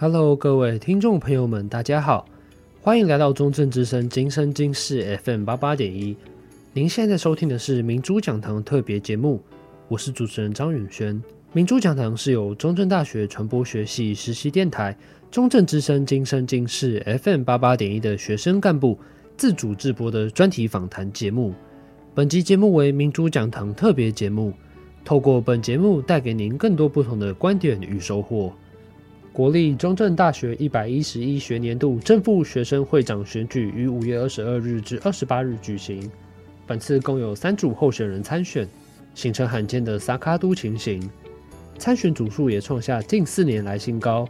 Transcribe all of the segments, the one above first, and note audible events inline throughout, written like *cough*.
Hello，各位听众朋友们，大家好，欢迎来到中正之声今生今世 FM 八八点一。您现在收听的是明珠讲堂特别节目，我是主持人张允轩。明珠讲堂是由中正大学传播学系实习电台、中正之声今生今世 FM 八八点一的学生干部自主制播的专题访谈节目。本集节目为明珠讲堂特别节目，透过本节目带给您更多不同的观点与收获。国立中正大学一百一十一学年度正副学生会长选举于五月二十二日至二十八日举行。本次共有三组候选人参选，形成罕见的萨卡都情形。参选组数也创下近四年来新高。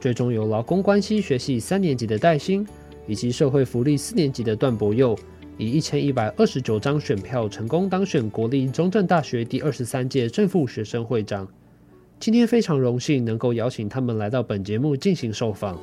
最终由劳工关系学系三年级的戴新，以及社会福利四年级的段博佑，以一千一百二十九张选票成功当选国立中正大学第二十三届正副学生会长。今天非常荣幸能够邀请他们来到本节目进行受访。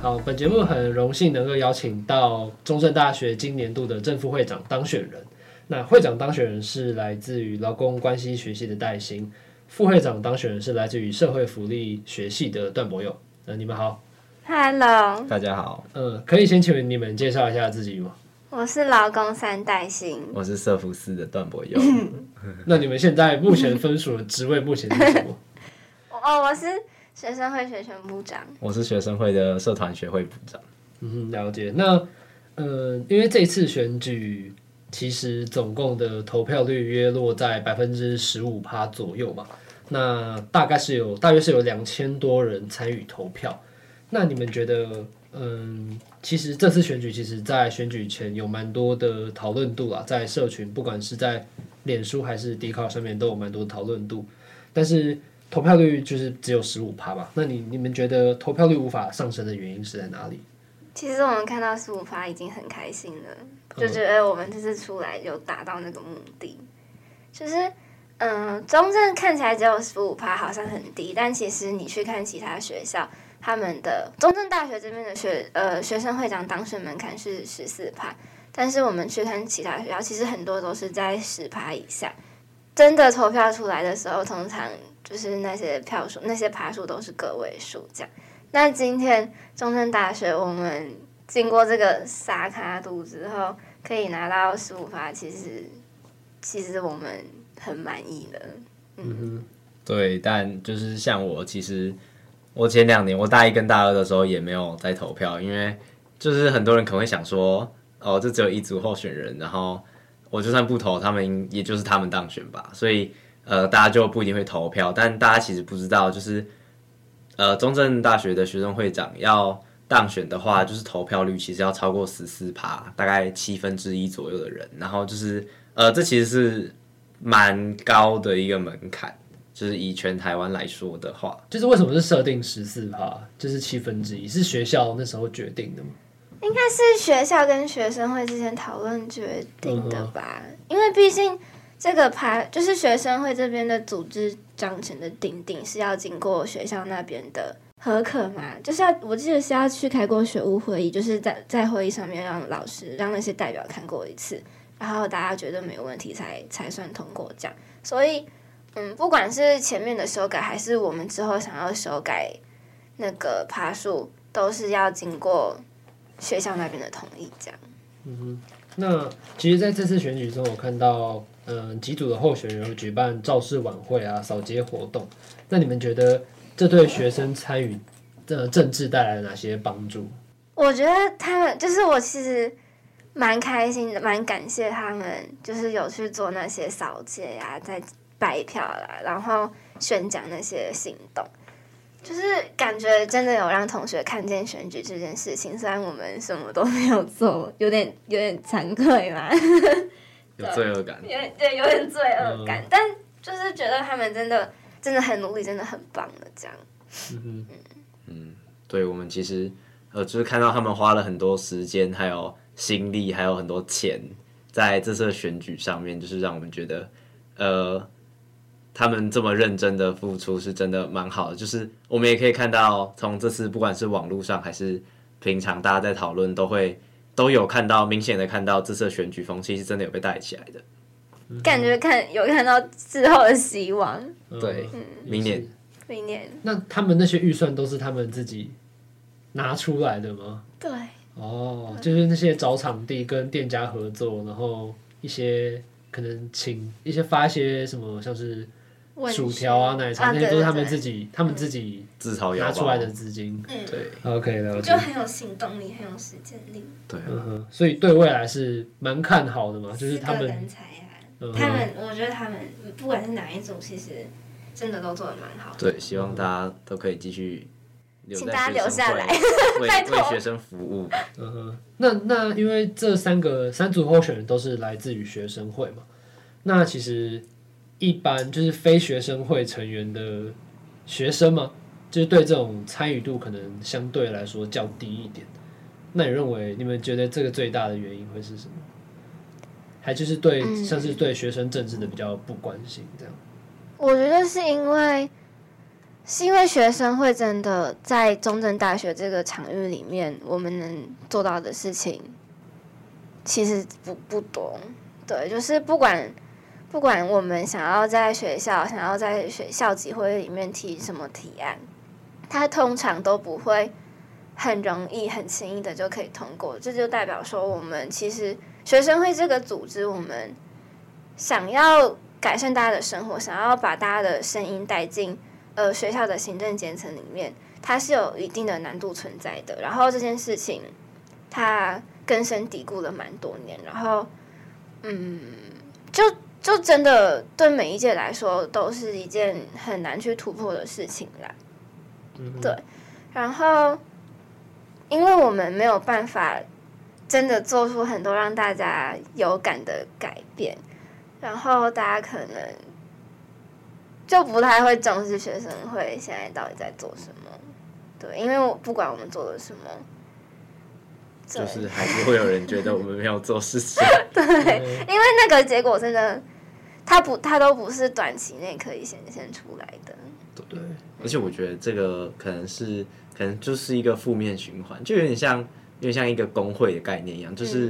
好，本节目很荣幸能够邀请到中正大学今年度的正副会长当选人。那会长当选人是来自于劳工关系学系的戴新。副会长当选人是来自于社会福利学系的段博友。呃，你们好，Hello，大家好。呃，可以先请你们介绍一下自己吗？我是劳工三代新，我是社福司的段博友。*laughs* 那你们现在目前分属的职位目前是什么？*laughs* 哦，我是学生会学生部长，我是学生会的社团学会部长。嗯，了解。那呃，因为这次选举。其实总共的投票率约落在百分之十五趴左右嘛，那大概是有大约是有两千多人参与投票。那你们觉得，嗯，其实这次选举其实在选举前有蛮多的讨论度啦，在社群不管是在脸书还是 d 卡上面都有蛮多讨论度，但是投票率就是只有十五趴吧？那你你们觉得投票率无法上升的原因是在哪里？其实我们看到十五趴已经很开心了。就觉得我们这次出来有达到那个目的，就是，嗯、中正看起来只有十五趴，好像很低，但其实你去看其他学校，他们的中正大学这边的学呃学生会长当选门槛是十四趴，但是我们去看其他学校，其实很多都是在十趴以下。真的投票出来的时候，通常就是那些票数、那些趴数都是个位数这样。那今天中正大学我们。经过这个萨卡度之后，可以拿到十五发，其实其实我们很满意的。嗯，对，但就是像我，其实我前两年我大一跟大二的时候也没有在投票，因为就是很多人可能会想说，哦，这只有一组候选人，然后我就算不投，他们也就是他们当选吧，所以呃，大家就不一定会投票。但大家其实不知道，就是呃，中正大学的学生会长要。当选的话，就是投票率其实要超过十四趴，大概七分之一左右的人。然后就是，呃，这其实是蛮高的一个门槛，就是以全台湾来说的话，就是为什么是设定十四趴，就是七分之一，是学校那时候决定的吗？应该是学校跟学生会之间讨论决定的吧，嗯、因为毕竟这个趴就是学生会这边的组织章程的定定是要经过学校那边的。何可嘛？就是要我记得是要去开过学务会议，就是在在会议上面让老师让那些代表看过一次，然后大家觉得没有问题才才算通过这样。所以，嗯，不管是前面的修改，还是我们之后想要修改那个爬树，都是要经过学校那边的同意这样。嗯，那其实在这次选举中，我看到嗯几组的候选人举办造势晚会啊、扫街活动，那你们觉得？这对学生参与的政治带来了哪些帮助？我觉得他们就是我其实蛮开心的，蛮感谢他们，就是有去做那些扫街呀、啊，在拜票啦，然后宣讲那些行动，就是感觉真的有让同学看见选举这件事情。虽然我们什么都没有做，有点有点惭愧嘛，*laughs* 有罪恶感，有对有点罪恶感，嗯、但就是觉得他们真的。真的很努力，真的很棒的这样。嗯嗯，对，我们其实呃，就是看到他们花了很多时间，还有心力，还有很多钱在这次选举上面，就是让我们觉得呃，他们这么认真的付出是真的蛮好的。就是我们也可以看到，从这次不管是网络上还是平常大家在讨论，都会都有看到明显的看到这次选举风气是真的有被带起来的。感觉看有看到之后的希望。对，明年，明年。那他们那些预算都是他们自己拿出来的吗？对。哦，就是那些找场地跟店家合作，然后一些可能请一些发一些什么，像是薯条啊、奶茶那些，都是他们自己他们自己自掏腰包拿出来的资金。对，OK 的，就很有行动力，很有实践力。对，嗯哼，所以对未来是蛮看好的嘛，就是他们。他们，我觉得他们不管是哪一组，其实真的都做的蛮好的。对，希望大家都可以继续留请大家留下来，*laughs* 为为学生服务。嗯哼，那那因为这三个三组候选人都是来自于学生会嘛，那其实一般就是非学生会成员的学生嘛，就是对这种参与度可能相对来说较低一点。那你认为你们觉得这个最大的原因会是什么？还就是对，像是对学生政治的比较不关心这样。我觉得是因为，是因为学生会真的在中正大学这个场域里面，我们能做到的事情其实不不多。对，就是不管不管我们想要在学校想要在学校集会里面提什么提案，它通常都不会很容易、很轻易的就可以通过。这就代表说，我们其实。学生会这个组织，我们想要改善大家的生活，想要把大家的声音带进呃学校的行政阶层里面，它是有一定的难度存在的。然后这件事情，它根深蒂固了蛮多年，然后嗯，就就真的对每一届来说都是一件很难去突破的事情啦。嗯，对，然后因为我们没有办法。真的做出很多让大家有感的改变，然后大家可能就不太会重视学生会现在到底在做什么。对，因为我不管我们做了什么，就是还是会有人觉得我们没有做事情。*laughs* 对，因为那个结果真的，它不，它都不是短期内可以显现出来的。对，而且我觉得这个可能是，可能就是一个负面循环，就有点像。因为像一个工会的概念一样，就是，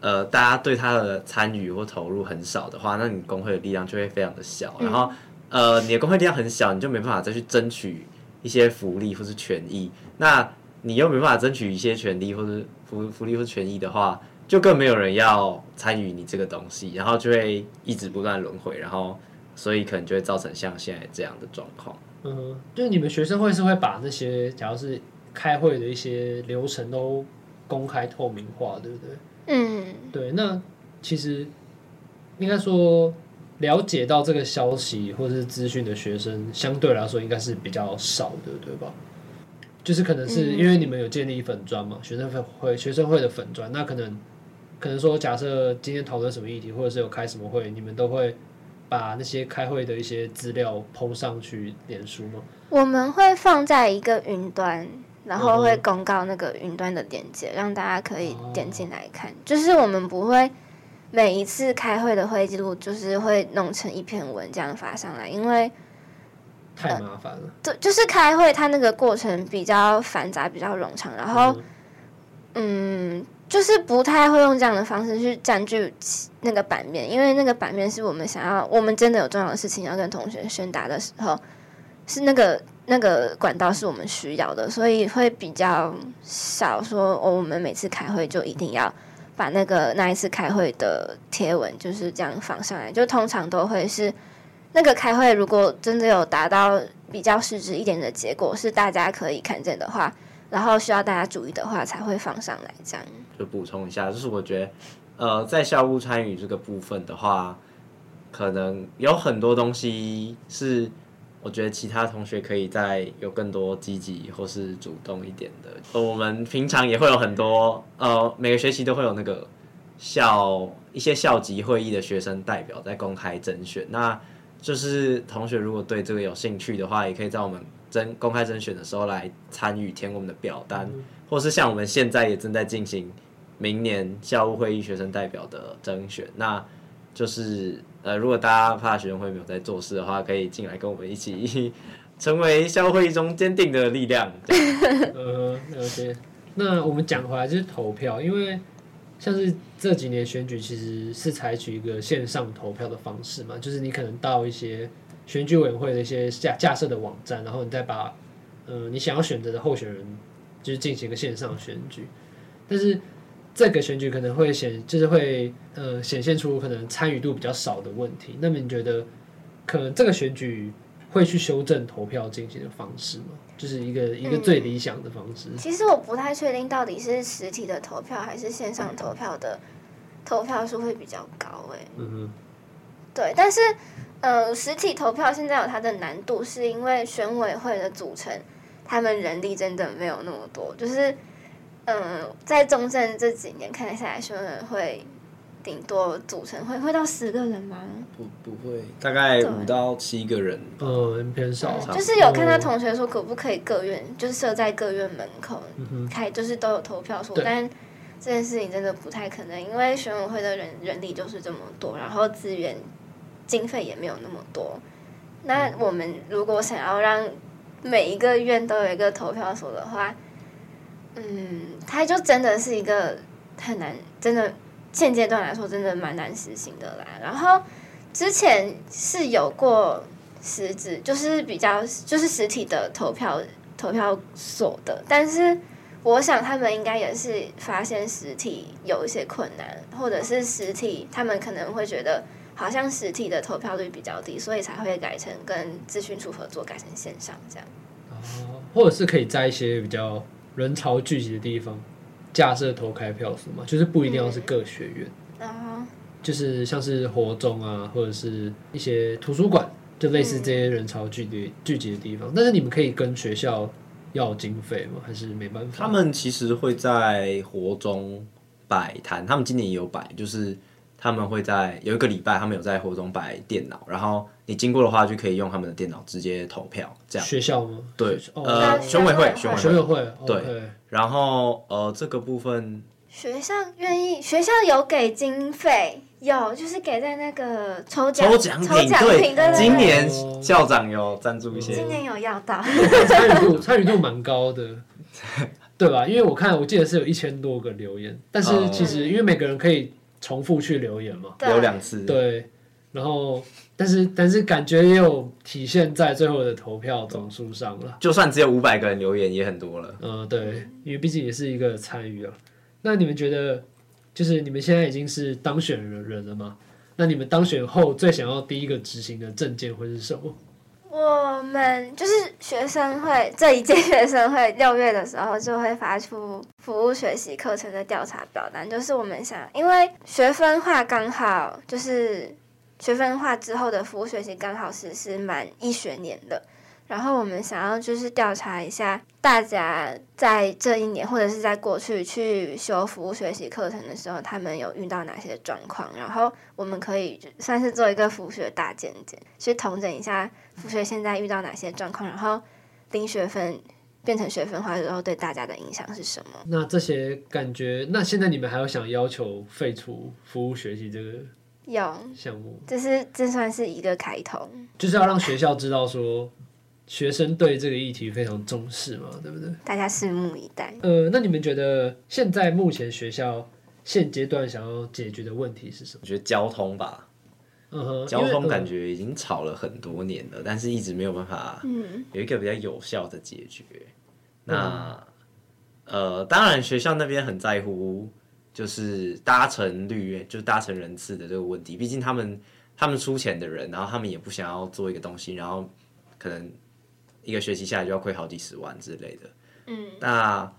嗯、呃，大家对他的参与或投入很少的话，那你工会的力量就会非常的小。嗯、然后，呃，你的工会力量很小，你就没办法再去争取一些福利或是权益。那你又没办法争取一些权利或是福福利或权益的话，就更没有人要参与你这个东西，然后就会一直不断轮回，然后所以可能就会造成像现在这样的状况。嗯，就是你们学生会是会把那些，假如是开会的一些流程都。公开透明化，对不对？嗯，对。那其实应该说，了解到这个消息或者是资讯的学生，相对来说应该是比较少的，对吧？就是可能是因为你们有建立粉专嘛，学生会学生会的粉专，那可能可能说，假设今天讨论什么议题，或者是有开什么会，你们都会把那些开会的一些资料 PO 上去脸书吗？我们会放在一个云端。然后会公告那个云端的链接，让大家可以点进来看。就是我们不会每一次开会的会议记录，就是会弄成一篇文这样发上来，因为太麻烦了。对，就是开会它那个过程比较繁杂，比较冗长。然后，嗯，就是不太会用这样的方式去占据那个版面，因为那个版面是我们想要，我们真的有重要的事情要跟同学宣达的时候，是那个。那个管道是我们需要的，所以会比较少说，哦，我们每次开会就一定要把那个那一次开会的贴文就是这样放上来。就通常都会是那个开会，如果真的有达到比较实质一点的结果，是大家可以看见的话，然后需要大家注意的话，才会放上来。这样就补充一下，就是我觉得，呃，在校务参与这个部分的话，可能有很多东西是。我觉得其他同学可以再有更多积极或是主动一点的。呃我们平常也会有很多，呃，每个学期都会有那个校一些校级会议的学生代表在公开甄选。那就是同学如果对这个有兴趣的话，也可以在我们甄公开甄选的时候来参与填我们的表单，或是像我们现在也正在进行明年校务会议学生代表的甄选。那就是呃，如果大家怕学生会没有在做事的话，可以进来跟我们一起成为校会中坚定的力量。呃，*laughs* 了解。那我们讲回来就是投票，因为像是这几年选举其实是采取一个线上投票的方式嘛，就是你可能到一些选举委员会的一些架架设的网站，然后你再把呃你想要选择的候选人就是进行一个线上选举，但是这个选举可能会显就是会呃显现出可能参与度比较少的问题。那么你觉得可能这个选举会去修正投票进行的方式吗？就是一个一个最理想的方式。嗯，其实我不太确定到底是实体的投票还是线上投票的投票数会比较高诶。嗯哼。对，但是呃，实体投票现在有它的难度，是因为选委会的组成，他们人力真的没有那么多。就是嗯，呃，在中正这几年看下来，选委会。顶多组成会会到十个人吗？不不会，大概五到七个人，嗯，偏少。就是有看到同学说，可不可以各院就是设在各院门口开，就是都有投票所，但这件事情真的不太可能，因为选委会的人人力就是这么多，然后资源经费也没有那么多。那我们如果想要让每一个院都有一个投票所的话，嗯，它就真的是一个很难，真的。现阶段来说，真的蛮难实行的啦。然后之前是有过实质，就是比较就是实体的投票投票所的，但是我想他们应该也是发现实体有一些困难，或者是实体他们可能会觉得好像实体的投票率比较低，所以才会改成跟资讯处合作，改成线上这样。哦，或者是可以在一些比较人潮聚集的地方。架设投开票所嘛，就是不一定要是各学院，嗯，就是像是活中啊，或者是一些图书馆，就类似这些人潮聚集聚集的地方。但是你们可以跟学校要经费吗？还是没办法？他们其实会在活中摆摊，他们今年也有摆，就是他们会在有一个礼拜，他们有在活动摆电脑，然后你经过的话就可以用他们的电脑直接投票。这样学校吗？对，呃，选委会，选委会，对。然后，呃，这个部分学校愿意，学校有给经费，有就是给在那个抽奖抽奖品，抽奖品对，今年校长有赞助一些，今年有要到，参与度参与度蛮高的，对吧？因为我看我记得是有一千多个留言，但是其实因为每个人可以重复去留言嘛，留两次，对，然后。但是，但是感觉也有体现在最后的投票总数上了。就算只有五百个人留言，也很多了。嗯，对，因为毕竟也是一个参与啊。那你们觉得，就是你们现在已经是当选人了吗？那你们当选后最想要第一个执行的证件会是什么？我们就是学生会这一届学生会六月的时候就会发出服务学习课程的调查表单，就是我们想，因为学分化刚好就是。学分化之后的服务学习刚好是是满一学年的，然后我们想要就是调查一下大家在这一年或者是在过去去修服务学习课程的时候，他们有遇到哪些状况，然后我们可以算是做一个服学大检检，去统整一下服学现在遇到哪些状况，然后零学分变成学分化之后对大家的影响是什么？那这些感觉，那现在你们还有想要求废除服务学习这个？有项目，这是这算是一个开头，就是要让学校知道说，学生对这个议题非常重视嘛，对不对？大家拭目以待。呃，那你们觉得现在目前学校现阶段想要解决的问题是什么？我觉得交通吧，嗯哼，交通感觉已经吵了很多年了，但是一直没有办法，嗯，有一个比较有效的解决。那，呃，当然学校那边很在乎。就是搭乘率，就是搭乘人次的这个问题。毕竟他们他们出钱的人，然后他们也不想要做一个东西，然后可能一个学期下来就要亏好几十万之类的。嗯，那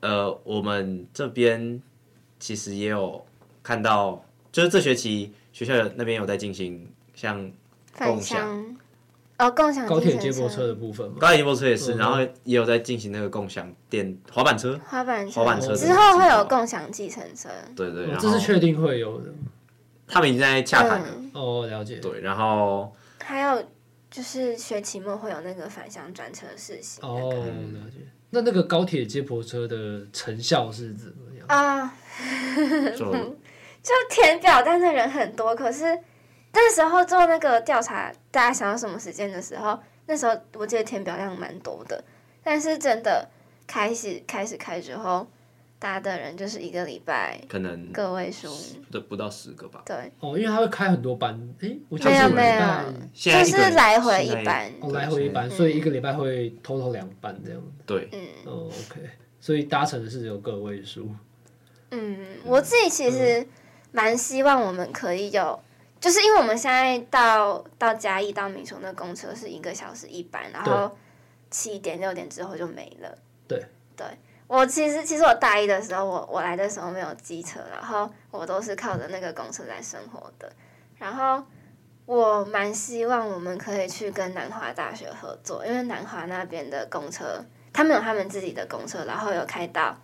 呃，我们这边其实也有看到，就是这学期学校那边有在进行像共享。哦，共享高铁接驳车的部分嘛，高铁接驳车也是，然后也有在进行那个共享电滑板车，滑板滑板车之后会有共享计程车，对对，这是确定会有的，他们已经在洽谈了，哦，了解，对，然后还有就是学期末会有那个返乡专车试行，哦，了解，那那个高铁接驳车的成效是怎么样啊？*laughs* *laughs* 就填表单的人很多，可是。那时候做那个调查，大家想要什么时间的时候，那时候我记得填表量蛮多的，但是真的开始开始开之后。答的人就是一个礼拜，可能个位数，对，不到十个吧。对，哦，因为他会开很多班，诶，我没有没有，就是来回一班，哦，来回一班，所以一个礼拜会偷偷两班这样。对，嗯，哦，OK，所以搭乘的是只有个位数。嗯，我自己其实蛮希望我们可以有，就是因为我们现在到到嘉义到民雄的公车是一个小时一班，然后七点六点之后就没了。对对。我其实，其实我大一的时候，我我来的时候没有机车，然后我都是靠着那个公车来生活的。然后我蛮希望我们可以去跟南华大学合作，因为南华那边的公车，他们有他们自己的公车，然后有开到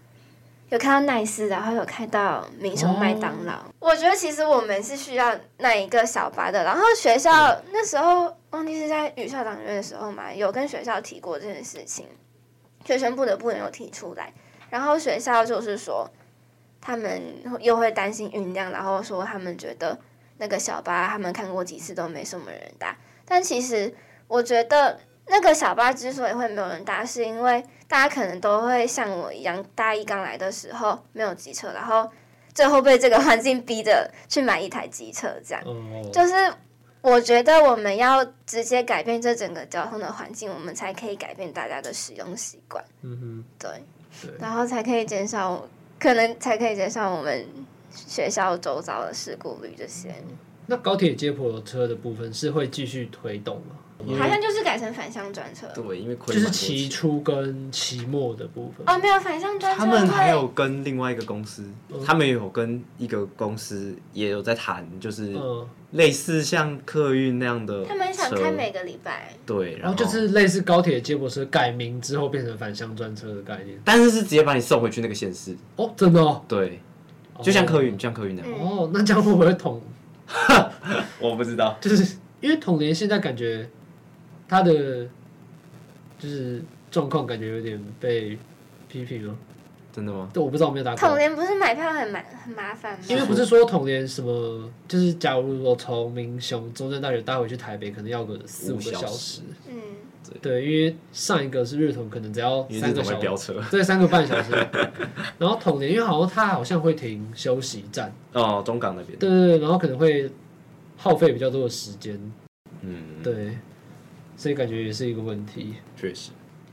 有开到奈斯，然后有开到民雄麦当劳。Oh. 我觉得其实我们是需要那一个小巴的。然后学校那时候忘记是在语校长院的时候嘛，有跟学校提过这件事情。学生部的部门有提出来，然后学校就是说，他们又会担心酝酿，然后说他们觉得那个小巴他们看过几次都没什么人搭。但其实我觉得那个小巴之所以会没有人搭，是因为大家可能都会像我一样，大一刚来的时候没有机车，然后最后被这个环境逼着去买一台机车，这样就是。我觉得我们要直接改变这整个交通的环境，我们才可以改变大家的使用习惯。嗯哼，对，对，然后才可以减少，可能才可以减少我们学校周遭的事故率这些。那高铁接驳车的部分是会继续推动吗？好像就是改成反向专车，对，因为就是期初跟期末的部分哦，没有反向专车。他们还有跟另外一个公司，嗯、他们有跟一个公司也有在谈，就是类似像客运那样的。他们想开每个礼拜，对，然后就是类似高铁接驳车改名之后变成返乡专车的概念，但是是直接把你送回去那个县市哦，真的哦，对，就像客运，就像客运那样。哦，那这样会不会统？*laughs* 我不知道，就是因为统联现在感觉。他的就是状况，感觉有点被批评了。真的吗？对，我不知道有没有打。统联不是买票很麻很麻烦吗？因为不是说统联什么，就是假如我从民雄中正大学搭回去台北，可能要个四五个小时。嗯，对，因为上一个是日统，可能只要三个小时。对，三个半小时。*laughs* 然后统联，因为好像它好像会停休息站。哦，中港那边。对对对，然后可能会耗费比较多的时间。嗯，对。所以感觉也是一个问题，确实。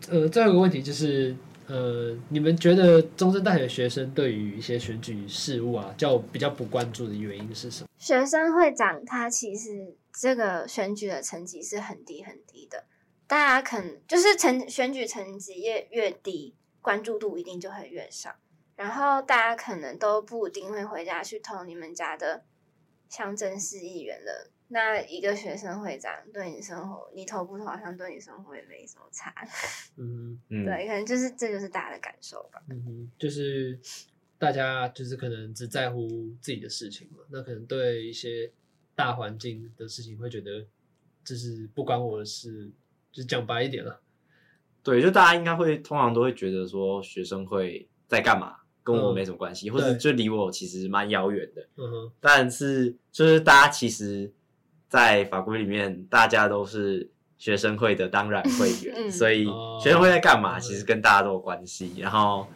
呃，最后一个问题就是，呃，你们觉得中正大学学生对于一些选举事务啊，较比较不关注的原因是什么？学生会长他其实这个选举的成绩是很低很低的，大家可能就是成选举成绩越越低，关注度一定就会越少，然后大家可能都不一定会回家去投你们家的乡镇市议员了。那一个学生会长对你生活，你投不投好像对你生活也没什么差。*laughs* 嗯嗯，对，可能就是这就是大家的感受吧。嗯哼，就是大家就是可能只在乎自己的事情嘛，那可能对一些大环境的事情会觉得就是不关我的事，就是讲白一点了。对，就大家应该会通常都会觉得说学生会在干嘛，跟我没什么关系，嗯、或者就离我其实蛮遥远的。嗯哼，但是就是大家其实。在法规里面，大家都是学生会的当然会员，嗯、所以学生会在干嘛，其实跟大家都有关系。然后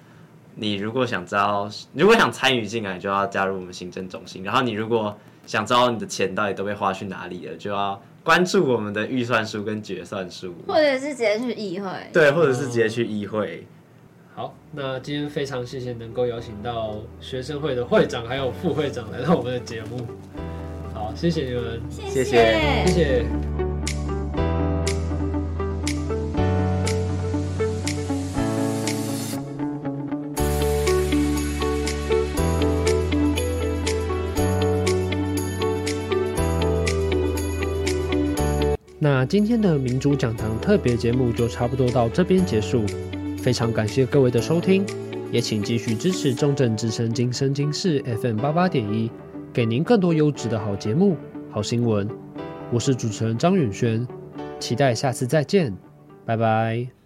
你如果想知道，如果想参与进来，就要加入我们行政中心。然后你如果想知道你的钱到底都被花去哪里了，就要关注我们的预算书跟决算书，或者是直接去议会。对，或者是直接去议会。好，那今天非常谢谢能够邀请到学生会的会长还有副会长来到我们的节目。好，谢谢你们，谢谢，谢谢。那今天的民主讲堂特别节目就差不多到这边结束，非常感谢各位的收听，也请继续支持中正之声今生今世 FM 八八点一。给您更多优质的好节目、好新闻，我是主持人张允轩，期待下次再见，拜拜。